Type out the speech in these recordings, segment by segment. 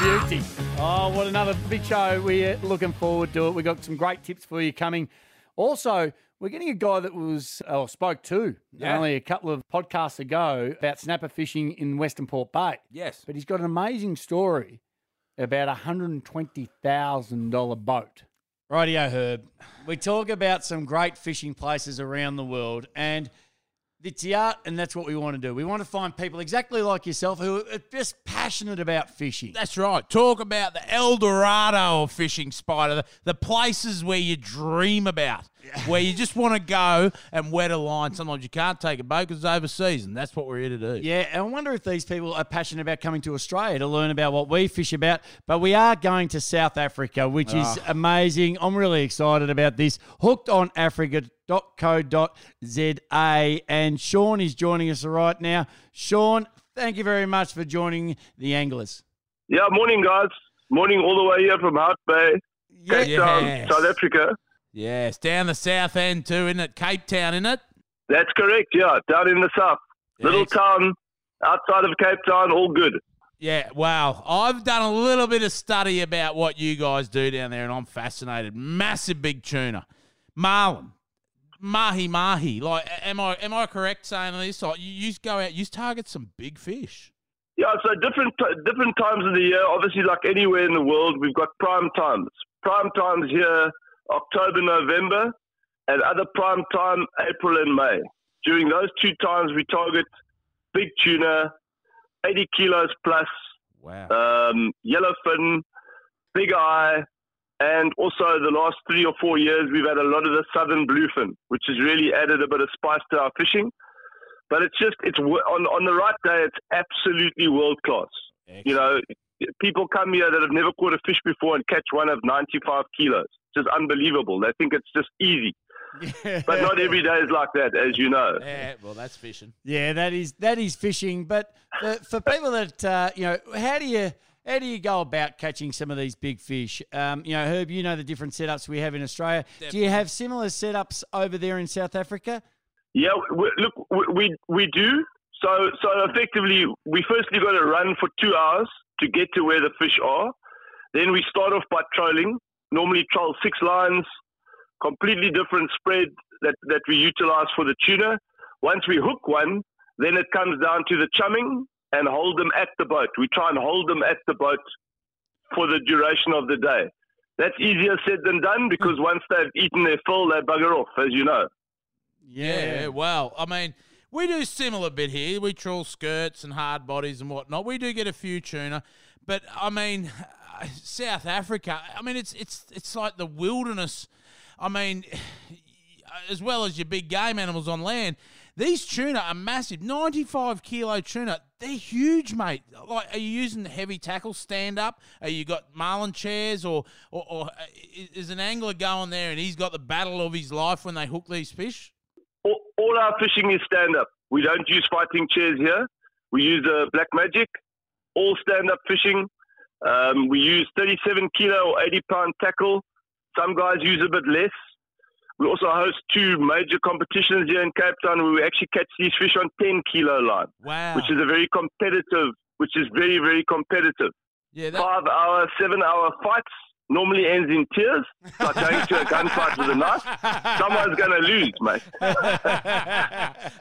beauty. Oh, what another big show. We're looking forward to it. We've got some great tips for you coming. Also, we're getting a guy that was, or spoke to Yeah. only a couple of podcasts ago about snapper fishing in Western Port Bay. Yes. But he's got an amazing story about a $120,000 boat. Rightio, Herb. We talk about some great fishing places around the world, and it's the art, and that's what we want to do. We want to find people exactly like yourself who are just passionate about fishing. That's right. Talk about the El Dorado of fishing, Spider. The, the places where you dream about, where you just want to go and wet a line. Sometimes you can't take a boat because it's overseas, and that's what we're here to do. Yeah, and I wonder if these people are passionate about coming to Australia to learn about what we fish about. But we are going to South Africa, which is ah. amazing. I'm really excited about this. Hookedonafrica.co.za. And Sean is joining us right now. Sean, thank you very much for joining the anglers. Yeah, morning, guys. Morning all the way here from Hout Bay, Cape Yeah. Town, Yes. South Africa. Yes, down the south end too, isn't it? Cape Town, isn't it? That's correct, yeah, down in the south. Little town outside of Cape Town, all good. Yeah, wow. I've done a little bit of study about what you guys do down there, and I'm fascinated. Massive big tuna, marlin, mahi mahi. Like, am I am I correct saying this? Like, you, you go out, you target some big fish. Yeah, so different different times of the year. Obviously, like anywhere in the world, we've got prime times. Prime times here, October, November, and other prime time, April and May. During those two times, we target big tuna, 80 kilos plus, Wow. um, yellowfin, big eye, and also the last three or four years we've had a lot of the southern bluefin, which has really added a bit of spice to our fishing. But it's just it's on on the right day, it's absolutely world class. You know, people come here that have never caught a fish before and catch one of 95 kilos. It's just unbelievable. They think it's just easy, but not every day is like that, as you know. yeah, well, that's fishing. Yeah, that is that is fishing. But for, for people that uh, you know, how do you how do you go about catching some of these big fish? Um, you know, Herb, you know the different setups we have in Australia. Do you have similar setups over there in South Africa? Yeah, we, look, we, we we do. So so effectively, we firstly got to run for two hours to get to where the fish are. Then we start off by trolling. Normally, troll six lines, completely different spread that that we utilize for the tuna. Once we hook one, then it comes down to the chumming and hold them at the boat. We try and hold them at the boat for the duration of the day. That's easier said than done because hmm. once they've eaten their fill, they bugger off, as you know. Yeah, well, I mean, we do similar bit here. We trawl skirts and hard bodies and whatnot. We do get a few tuna, but I mean, South Africa. I mean, it's it's it's like the wilderness. I mean, as well as your big game animals on land. These tuna are massive, ninety-five kilo tuna. They're huge, mate. Like, are you using the heavy tackle stand up? Are you got marlin chairs, or, or or is an angler going there and he's got the battle of his life when they hook these fish? all, all our fishing is stand up. We don't use fighting chairs here. We use uh, black magic, all stand up fishing. Um, we use 37 kilo or 80 pound tackle. Some guys use a bit less. We also host two major competitions here in Cape Town where we actually catch these fish on 10 kilo line, Wow. which is a very competitive, which is very, very competitive. yeah, that, Five hour, seven hour fights normally ends in tears. Like going to a gunfight with a knife. Someone's going to lose, mate.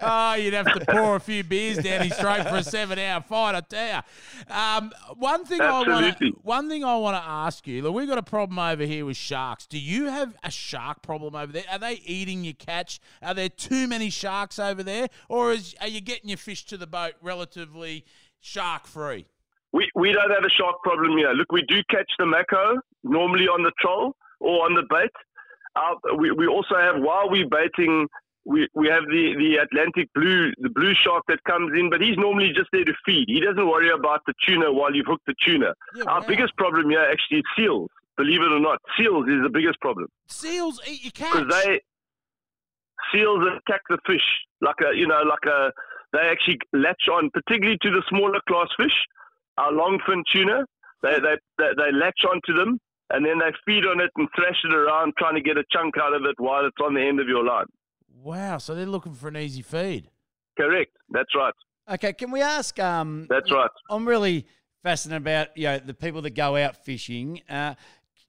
oh, you'd have to pour a few beers down his throat for a seven-hour fight. I tell you. Um, one thing I want one thing I want to ask you. Look, we've got a problem over here with sharks. Do you have a shark problem over there? Are they eating your catch? Are there too many sharks over there, or is are you getting your fish to the boat relatively shark-free? We, we don't have a shark problem here. Look, we do catch the mako normally on the troll or on the bait. Uh, we, we also have, while we're baiting, we, we have the, the Atlantic blue, the blue shark that comes in, but he's normally just there to feed. He doesn't worry about the tuna while you've hooked the tuna. Yeah, Our wow. biggest problem here actually is seals. Believe it or not, seals is the biggest problem Seals eat your catch. because they seals attack the fish like a you know like a they actually latch on particularly to the smaller class fish our longfin tuna they they they, they latch onto them and then they feed on it and thrash it around trying to get a chunk out of it while it's on the end of your line wow, so they're looking for an easy feed. correct that's right Okay, can we ask? Um, that's right I'm really fascinated about you know the people that go out fishing. Uh,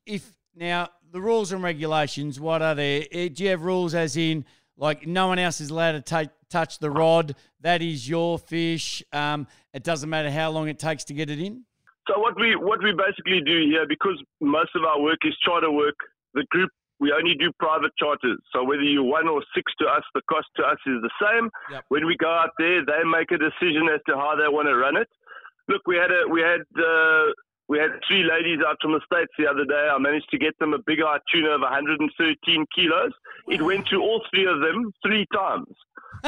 if now the rules and regulations, what are there? Eh, Do you have rules as in like no one else is allowed to take touch the rod? That is your fish. Um, it doesn't matter how long it takes to get it in. So what we what we basically do here, because most of our work is charter work, the group we only do private charters. So whether you're one or six to us, the cost to us is the same. Yep. When we go out there, they make a decision as to how they want to run it. Look, we had a we had uh, we had three ladies out from the states the other day. I managed to get them a big eye tuna of 113 kilos. It went to all three of them three times.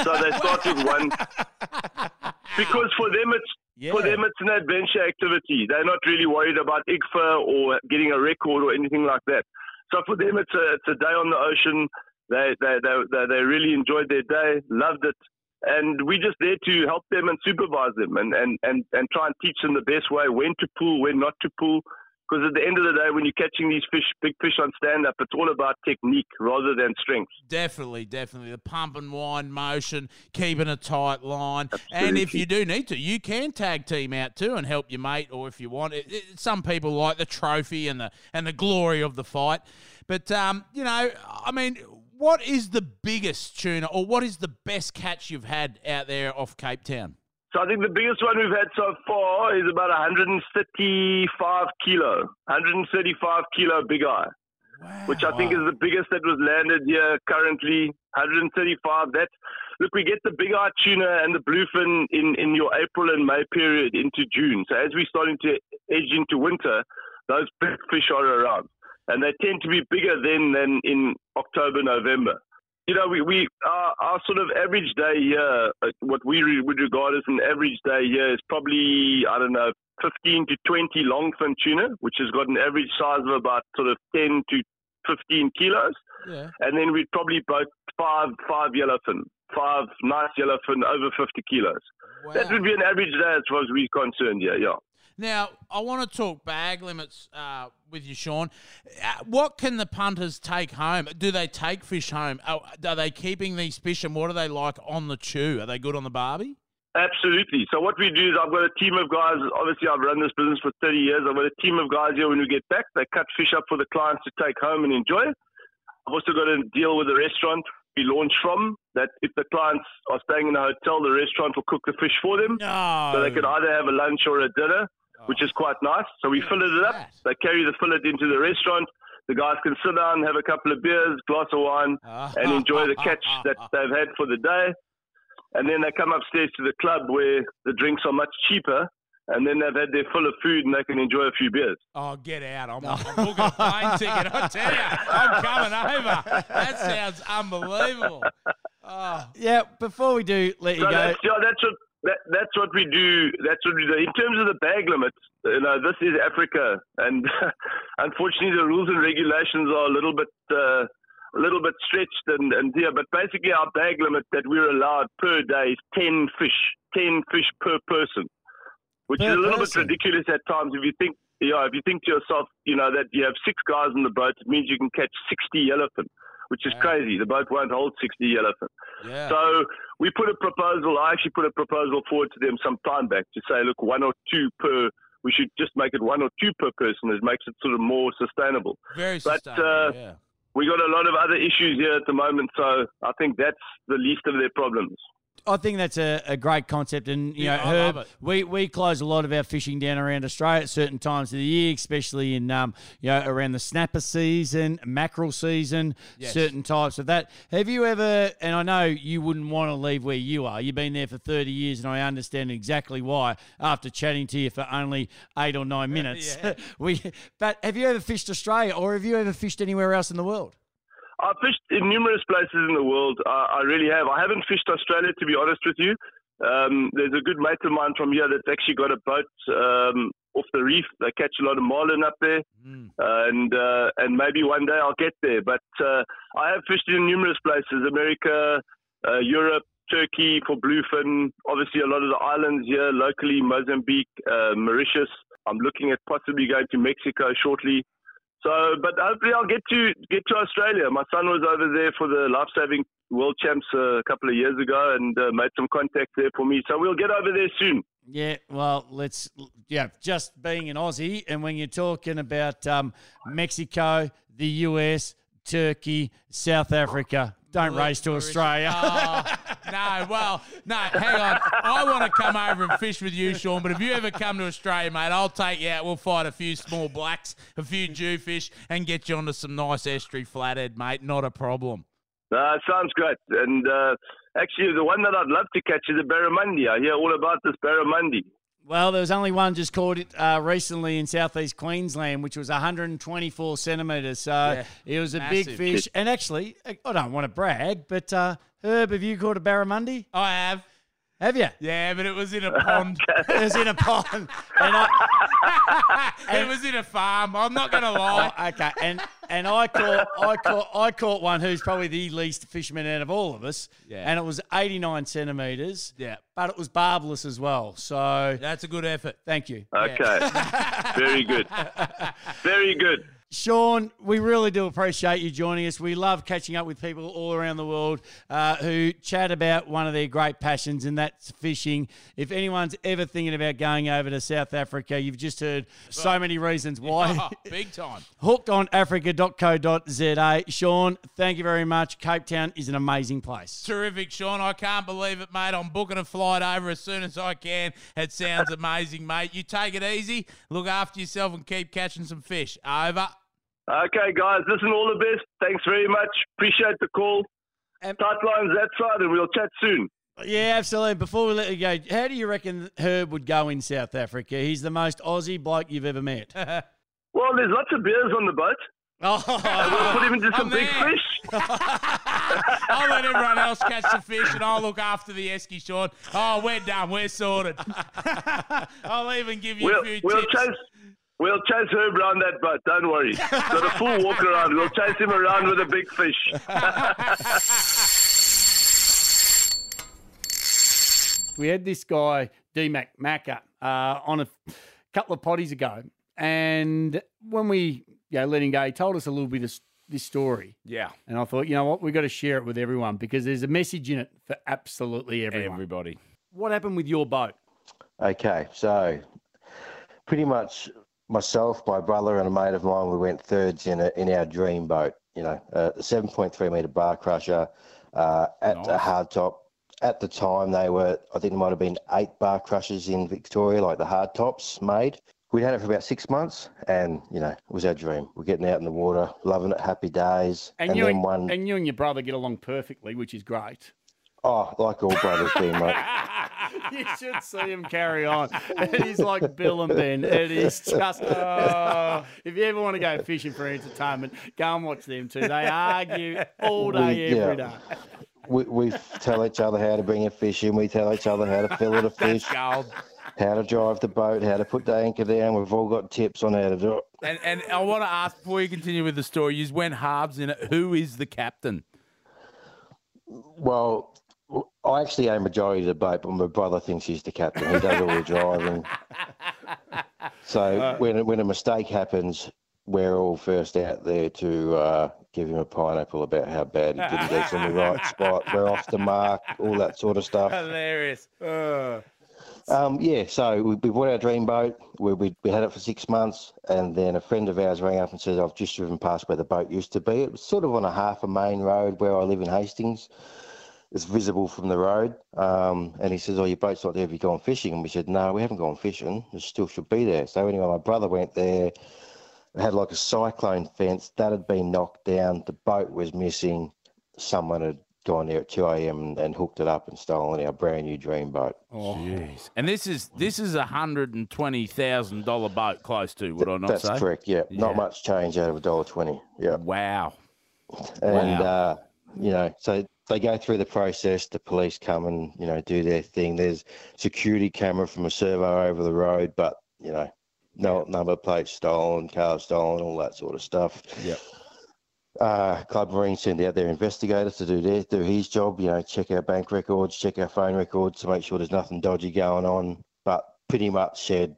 So they started one because for them it's Yeah. for them, it's an adventure activity. They're not really worried about IGFA or getting a record or anything like that. So for them, it's a it's a day on the ocean. They they they they, they really enjoyed their day, loved it, and we're just there to help them and supervise them and, and, and, and try and teach them the best way when to pull, when not to pull. Because at the end of the day, when you're catching these fish, big fish on stand up, it's all about technique rather than strength. Definitely, definitely. The pump and wind motion, keeping a tight line. And if you do need to, you can tag team out too and help your mate, or if you want. It, it, some people like the trophy and the and the glory of the fight. But um, you know, I mean, what is the biggest tuna, or what is the best catch you've had out there off Cape Town? So I think the biggest one we've had so far is about 135 kilo, 135 kilo big eye, which I think is the biggest that was landed here currently. 135. That's look, we get the big eye tuna and the bluefin in in your April and May period into June. So as we're starting to edge into winter, those big fish are around, and they tend to be bigger then than in October, November you know, we, we our, our sort of average day here, uh, what we re- would regard as an average day here is probably, I don't know, 15 to 20 longfin tuna, which has got an average size of about sort of 10 to 15 kilos. Yeah. And then we'd probably boat five, five yellowfin, five nice yellowfin over 50 kilos. Wow. That would be an average day as far as we're concerned, yeah, yeah. Now, I want to talk bag limits uh, with you, Sean. Uh, what can the punters take home? Do they take fish home? Are, are they keeping these fish, and what are they like on the chew? Are they good on the barbie? Absolutely. So what we do is I've got a team of guys. Obviously, I've run this business for 30 years. I've got a team of guys here. When we get back, they cut fish up for the clients to take home and enjoy. I've also got a deal with the restaurant we launch from. That if the clients are staying in a hotel, the restaurant will cook the fish for them, No. so they can either have a lunch or a dinner, which is quite nice. So we fillet it up. that? They carry the fillet into the restaurant. The guys can sit down, have a couple of beers, glass of wine, and ah, enjoy the catch ah, that ah, they've had for the day. And then they come upstairs to the club where the drinks are much cheaper. And then they've had their full of food and they can enjoy a few beers. Oh, get out. I'm, I'm booking a plane ticket. I tell you, I'm coming over. That sounds unbelievable. Oh, Yeah, before we do let you go, that's, yeah, that's what that, that's what we do. That's what we do. In terms of the bag limits, you know, this is Africa, and unfortunately, the rules and regulations are a little bit uh, a little bit stretched and and yeah. But basically, our bag limit that we're allowed per day is ten fish, ten fish per person, which Per is a little person. bit ridiculous at times. If you think, yeah, if you think to yourself, you know, that you have six guys in the boat, it means you can catch sixty yellowfin, which is crazy. The boat won't hold sixty elephants. yeah. So we put a proposal. I actually put a proposal forward to them some time back to say, look, one or two per. We should just make it one or two per person. It makes it sort of more sustainable. Very but, sustainable. uh, yeah. We got a lot of other issues here at the moment, so I think that's the least of their problems. I think that's a, a great concept, and you Yeah, know, Herb, we we close a lot of our fishing down around Australia at certain times of the year, especially in um, you know around the snapper season, mackerel season, Yes. certain types of that. Have you ever? And I know you wouldn't want to leave where you are. You've been there for thirty years, and I understand exactly why. After chatting to you for only eight or nine minutes, Yeah. we. But have you ever fished Australia, or have you ever fished anywhere else in the world? I've fished in numerous places in the world. I, I really have. I haven't fished Australia, to be honest with you. Um, there's a good mate of mine from here that's actually got a boat um, off the reef. They catch a lot of marlin up there, Mm. and uh, and maybe one day I'll get there. But uh, I have fished in numerous places: America, uh, Europe, Turkey for bluefin. Obviously, a lot of the islands here locally: Mozambique, uh, Mauritius. I'm looking at possibly going to Mexico shortly. So, but hopefully I'll get to get to Australia. My son was over there for the life saving world champs uh, a couple of years ago and uh, made some contacts there for me. So we'll get over there soon. Yeah, well, let's yeah, just being an Aussie, and when you're talking about um, Mexico, the US, Turkey, South Africa, don't race to Australia. Oh, no, well, no, hang on. I want to come over and fish with you, Sean, but if you ever come to Australia, mate, I'll take you out. We'll fight a few small blacks, a few jewfish, and get you onto some nice estuary flathead, mate. Not a problem. Uh, sounds great. And uh, actually, the one that I'd love to catch is a barramundi. I hear all about this barramundi. Well, there was only one just caught it uh, recently in southeast Queensland, which was 124 centimetres. So Yeah, it was a massive. big fish. And actually, I don't want to brag, but uh, Herb, have you caught a barramundi? I have. Have you? Yeah, but it was in a pond. It was in a pond, and I, it was in a farm. I'm not going to lie. Oh, okay, and and I caught I caught I caught one who's probably the least fisherman out of all of us. Yeah. And it was 89 centimeters. Yeah. But it was barbless as well. So That's a good effort. thank you. Okay. Very good. Very good. Sean, we really do appreciate you joining us. We love catching up with people all around the world uh, who chat about one of their great passions, and that's fishing. If anyone's ever thinking about going over to South Africa, you've just heard so many reasons why. Oh, big time. hookedonafrica.co.za. Sean, thank you very much. Cape Town is an amazing place. Terrific, Sean. I can't believe it, mate. I'm booking a flight over as soon as I can. It sounds amazing, mate. You take it easy, look after yourself, and keep catching some fish. Over. Okay, guys, listen, all the best. Thanks very much. Appreciate the call. Um, Tight lines that side, and we'll chat soon. Yeah, absolutely. Before we let you go, how do you reckon Herb would go in South Africa? He's the most Aussie bloke you've ever met. Well, there's lots of beers on the boat. oh, We'll put him into some I'm big there. fish. I'll let everyone else catch the fish, and I'll look after the esky, Sean. Oh, we're done. We're sorted. I'll even give you We'll, a few we'll tips. chase. We'll chase Herb around that boat. Don't worry. Got a full walk around. We'll chase him around with a big fish. We had this guy, D Mac Macca, uh, on a couple of potties ago. And when we you know, let him go, he told us a little bit of this story. Yeah. And I thought, you know what, we've got to share it with everyone because there's a message in it for absolutely everyone. Everybody. What happened with your boat? Okay, so pretty much myself, my brother, and a mate of mine, we went thirds in a, in our dream boat. You know, a 7.3 meter bar crusher uh, at a Nice. hard top. At the time, they were, I think there might have been eight bar crushers in Victoria, like the hard tops made. We had it for about six months, and you know, it was our dream. We're getting out in the water, loving it, happy days. And, you then and, one, and you and your brother get along perfectly, which is great. oh, like all brothers do, mate. you should see him carry on. It is like Bill and Ben. It is just. Oh, if you ever want to go fishing for entertainment, go and watch them two. They argue all day, We- every yeah. day. We, we tell each other how to bring a fish in. We tell each other how to fill it a fish. Gold. how to drive the boat, how to put the anchor down. We've all got tips on how to do it. And and I want to ask before you continue with the story, you went halves in it. Who is the captain? Well, I actually own majority of the boat, but my brother thinks he's the captain. He does all the driving. So when when a mistake happens, we're all first out there to uh, give him a pineapple about how bad he didn't get on the right spot. We're off the mark, all that sort of stuff. Hilarious. Um, yeah, so we, we bought our dream boat. We, we, we had it for six months, and then a friend of ours rang up and said, I've just driven past where the boat used to be. It was sort of on a half a main road where I live in Hastings. It's visible from the road. Um, and he says, Oh, your boat's not there. Have you gone fishing? And we said, No, we haven't gone fishing. It still should be there. So anyway, my brother went there. It had like a cyclone fence that had been knocked down. The boat was missing. Someone had gone there at 2 a.m. and, and hooked it up and stolen our brand new dream boat. Oh, Jeez. And this is this is a hundred and twenty thousand dollar boat, close to. Would I not That's say? correct. Yeah. Yeah. not much change out of a dollar twenty. Yeah, Wow. and Wow. uh, you know, so they go through the process. The police come and you know do their thing. There's security camera from a servo over the road, but you know, no number plate stolen, car stolen, all that sort of stuff. Yeah. Uh, Club Marine sent out their investigators to do their do his job. You know, check our bank records, check our phone records to make sure there's nothing dodgy going on. But pretty much said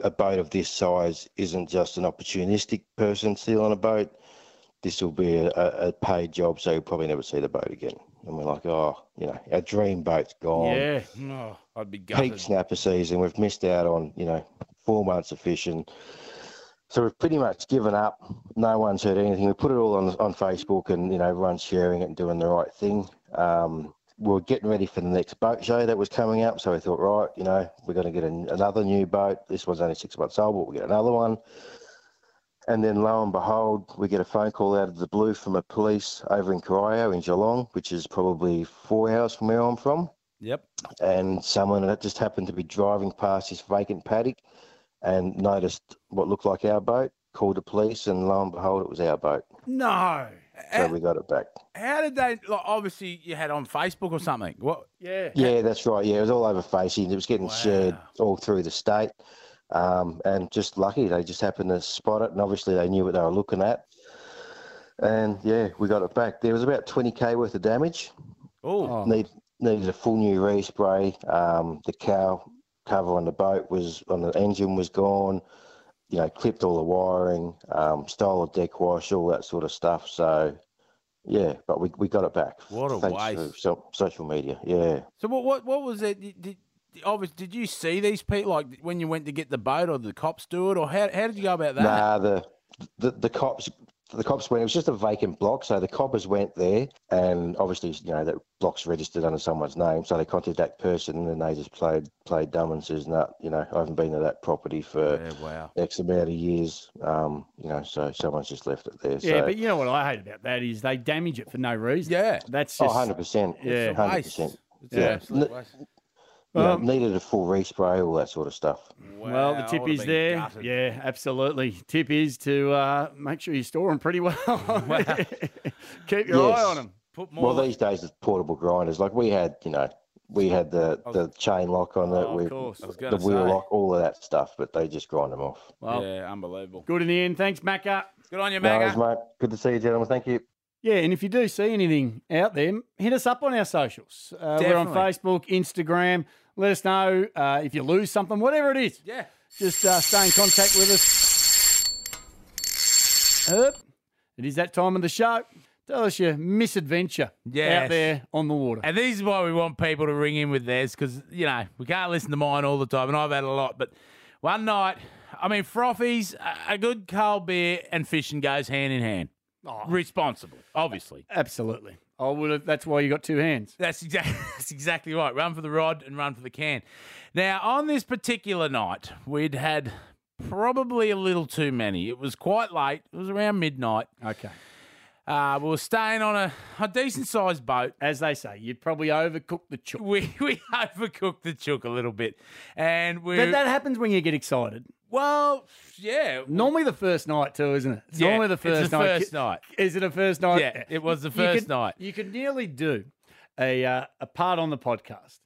a boat of this size isn't just an opportunistic person stealing a boat. This will be a, a paid job, so you'll probably never see the boat again. and we're like, oh, you know, our dream boat's gone. Yeah. Oh, I'd be Peak gutted. snapper season. We've missed out on, you know, four months of fishing. So we've pretty much given up. No one's heard anything. We put it all on on Facebook, and you know, everyone's sharing it and doing the right thing. Um, we we're getting ready for the next boat show that was coming up, so we thought, right, you know, we're going to get an, another new boat. This one's only six months old, but we'll get another one. And then lo and behold, we get a phone call out of the blue from a police over in Corio in Geelong, which is probably four hours from where I'm from Yep. and someone that just happened to be driving past this vacant paddock and noticed what looked like our boat, called the police, and lo and behold, it was our boat. No. So we got it back. How did they? Like, obviously, you had on Facebook or something. What? Yeah. Yeah, that's right. Yeah, it was all over Facebook. It was getting shared all through the state. Um, and just lucky, they just happened to spot it, and obviously they knew what they were looking at. And yeah, we got it back. There was about 20k worth of damage. Oh, Need, needed a full new respray. Um, the cow cover on the boat was on the engine was gone. You know, clipped all the wiring, um, stole a deck wash, all that sort of stuff. So, yeah, but we, we got it back. What a thanks waste. to so, social media. Yeah. so what? What? What was it? Did, did, obviously, did you see these people like when you went to get the boat, or the cops do it, or how? How did you go about that? Nah, the, the the cops the cops went. It was just a vacant block, so the coppers went there, and obviously, you know, that block's registered under someone's name, so they contacted that person, and they just played played dumb and says, "No, you know, I haven't been to that property for Yeah, wow. X amount of years." Um, you know, so someone's just left it there. Yeah, so, but you know what I hate about that is they damage it for no reason. Yeah. That's oh, 100 percent, Yeah. hundred Waste. percent. Yeah, an Yeah. absolute N- waste. You know, Um, needed a full respray, all that sort of stuff. Well, the tip is there. gutted. Yeah, absolutely. Tip is to uh, make sure you store them pretty well. Keep your Yes. eye on them. Put more. Well, these days it's portable grinders. Like we had, you know, we had the, the chain lock on it, Oh, of we, course. The wheel say. lock, all of that stuff, but they just grind them off. Well, yeah, unbelievable. good in the end. Thanks, Macca. Good on you, Macca. No Macca. worries, mate. Good to see you, gentlemen. Thank you. Yeah, and if you do see anything out there, hit us up on our socials. Uh, we're on Facebook, Instagram. Let us know uh, if you lose something, whatever it is. yeah. Just uh, stay in contact with us. It is that time of the show. Tell us your misadventure Yes. out there on the water. And this is why we want people to ring in with theirs because, you know, we can't listen to mine all the time, and I've had a lot. But one night, I mean, frothies, a- a good cold beer and fishing goes hand in hand. Oh. Responsibly, obviously. Absolutely. I would have. That's why you got two hands. That's exactly that's exactly right. Run for the rod and run for the can. Now, on this particular night, we'd had probably a little too many. It was quite late. It was around midnight. Okay. Uh, we were staying on a, a decent sized boat. As they say, you'd probably overcook the chook. We we overcooked the chook a little bit, and we But that happens when you get excited. Well, yeah, Normally the first night too, isn't it? It's Yeah, normally the it's first the night. first night. Is it a first night? Yeah, it was the You first could- night. You could nearly do a uh, a part on the podcast.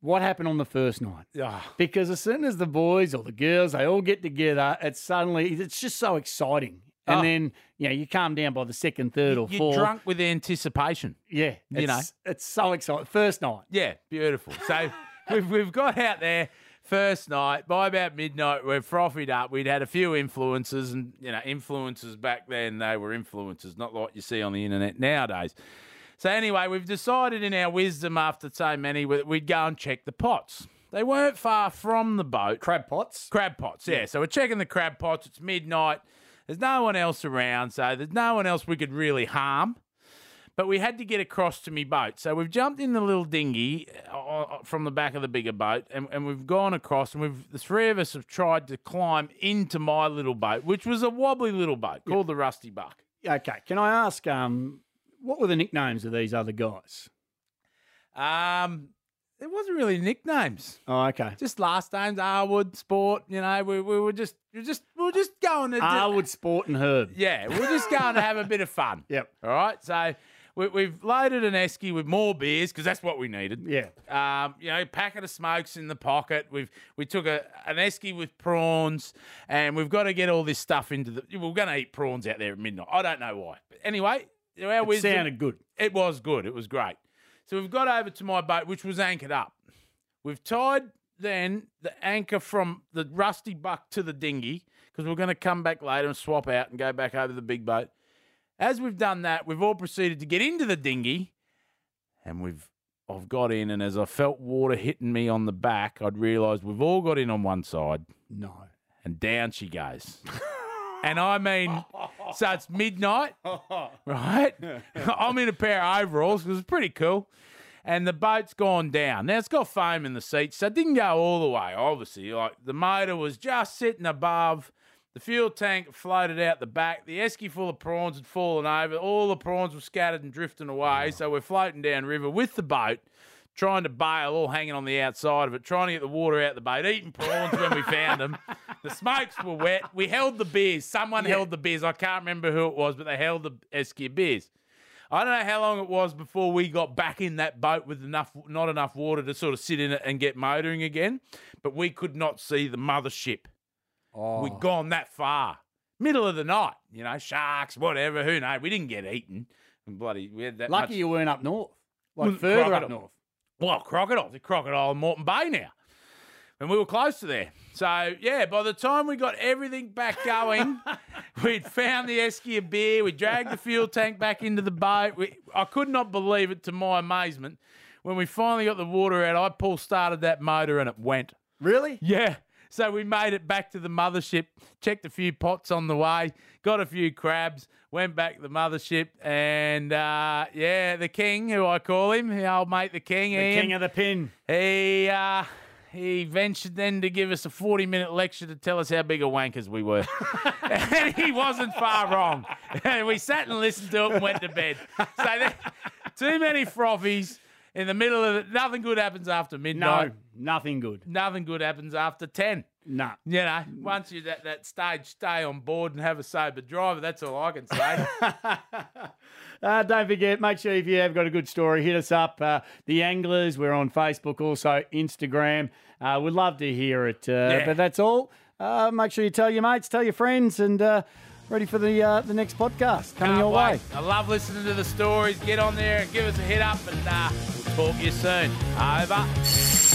What happened on the first night? Ah, Because as soon as the boys or the girls they all get together, it's suddenly it's just so exciting. And Oh. then you know you calm down by the second, third, or you're fourth. drunk with anticipation. Yeah, you know. it's, it's so exciting. First night. Yeah, beautiful. So we've, we've got out there first night. By about midnight, we're frothied up. We'd had a few influences, and you know, influences back then they were influencers, not like you see on the internet nowadays. So anyway, we've decided in our wisdom after so many we'd go and check the pots. They weren't far from the boat. Crab pots. Crab pots, yeah. So we're checking the crab pots. It's midnight. There's no one else around, so there's no one else we could really harm. But we had to get across to me boat. So we've jumped in the little dinghy uh, uh, from the back of the bigger boat and, and we've gone across and we've the three of us have tried to climb into my little boat, which was a wobbly little boat called the Rusty Buck. Okay, can I ask um, what were the nicknames of these other guys? Um there wasn't really nicknames. Oh, okay. Just last names, Arwood, Sport, you know, we, we were just we were just we were just going to Arwood, Sport, and Herb. Yeah, we're just going to have a bit of fun. Yep. All right. So we, we've loaded an esky with more beers because that's what we needed. Yeah. Um, you know, packet of smokes in the pocket. We've we took a an esky with prawns, and we've got to get all this stuff into the. We're going to eat prawns out there at midnight. I don't know why, but anyway, our It wisdom. sounded good. It was good. It was great. So we've got over to my boat, which was anchored up. We've tied then the anchor from the rusty buck to the dinghy because we're going to come back later and swap out and go back over the big boat. As we've done that, we've all proceeded to get into the dinghy. and we've I've got in, and as I felt water hitting me on the back, I'd realised we've all got in on one side, No. and down she goes. and I mean, so it's midnight, right? I'm in a pair of overalls because it's pretty cool. And the boat's gone down. Now it's got foam in the seats, so it didn't go all the way, obviously. Like the motor was just sitting above. The fuel tank floated out the back. The esky full of prawns had fallen over. All the prawns were scattered and drifting away. So we're floating down river with the boat, trying to bail, all hanging on the outside of it, trying to get the water out the boat, eating prawns when we found them. The smokes were wet. We held the beers. Someone held the beers. I can't remember who it was, but they held the esky beers. I don't know how long it was before we got back in that boat with enough, not enough water to sort of sit in it and get motoring again. But we could not see the mothership. Oh. We'd gone that far, middle of the night. You know, sharks, whatever. Who knows? We didn't get eaten. And bloody, we had that. Lucky much- you weren't up north. Like Well, further crocodile. up north. well, crocodiles. The crocodile in Moreton Bay now. And we were close to there. So, yeah, by the time we got everything back going, we'd found the Eskia beer. We dragged the fuel tank back into the boat. We, I could not believe it to my amazement. When we finally got the water out, I pull started that motor and it went. Really? Yeah. So we made it back to the mothership, checked a few pots on the way, got a few crabs, went back to the mothership, and uh, yeah, the king, who I call him, the old mate, the king, The Ian, king of the pin. he uh, he ventured then to give us a forty minute lecture to tell us how big a wankers we were, and he wasn't far wrong. And we sat and listened to it and went to bed. So there, too many frothies in the middle of it. Nothing good happens after No, midnight. Nothing good. Nothing good happens after ten. No. You know, once you're that that stage, stay on board and have a sober driver. That's all I can say. Uh, don't forget, make sure if you have got a good story, hit us up. Uh, the Anglers, we're on Facebook, also Instagram. Uh, we'd love to hear it. Uh, Yeah. But that's all. Uh, make sure you tell your mates, tell your friends, and uh, ready for the uh, the next podcast coming Can't your wait. way. I love listening to the stories. Get on there and give us a hit up, and uh, we'll talk to you soon. Over.